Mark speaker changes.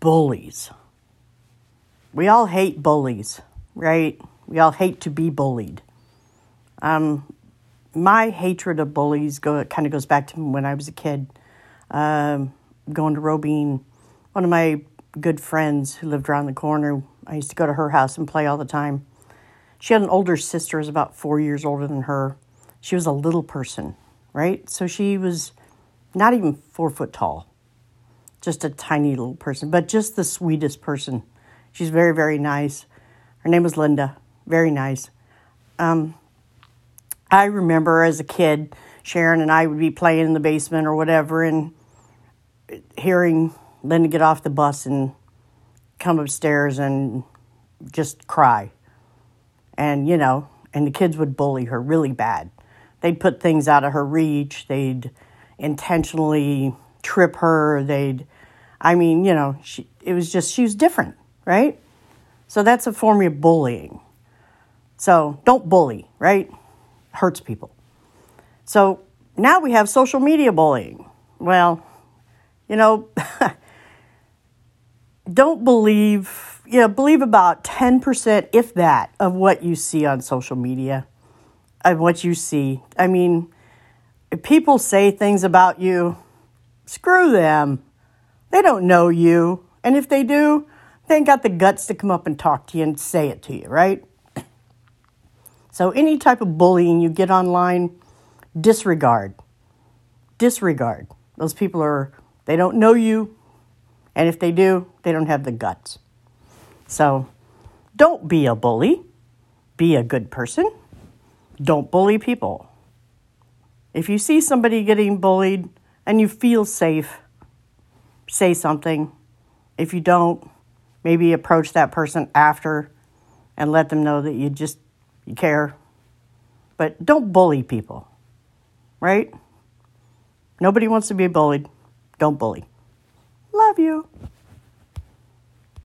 Speaker 1: bullies. We all hate bullies, right? We all hate to be bullied. Um, my hatred of bullies go kind of goes back to when I was a kid. Um, going to Robine, one of my good friends who lived around the corner. I used to go to her house and play all the time. She had an older sister, was about four years older than her. She was a little person, right? So she was not even four foot tall, just a tiny little person, but just the sweetest person. She's very, very nice. Her name was Linda. Very nice. Um, I remember as a kid, Sharon and I would be playing in the basement or whatever, and hearing Linda get off the bus and come upstairs and just cry. And, you know, and the kids would bully her really bad. They'd put things out of her reach. They'd intentionally trip her. They'd, I mean, you know, she, it was just, she was different, right? So that's a form of bullying. So don't bully, right? Hurts people. So now we have social media bullying. Well, you know, don't believe, you know, believe about 10%, if that, of what you see on social media, of what you see. I mean, people say things about you, screw them. They don't know you. And if they do, they ain't got the guts to come up and talk to you and say it to you, right? So, any type of bullying you get online, disregard. Disregard. Those people are, they don't know you. And if they do, they don't have the guts. So, don't be a bully. Be a good person. Don't bully people. If you see somebody getting bullied and you feel safe, say something. If you don't, maybe approach that person after and let them know that you just you care. But don't bully people. Right? Nobody wants to be bullied. Don't bully. Love you.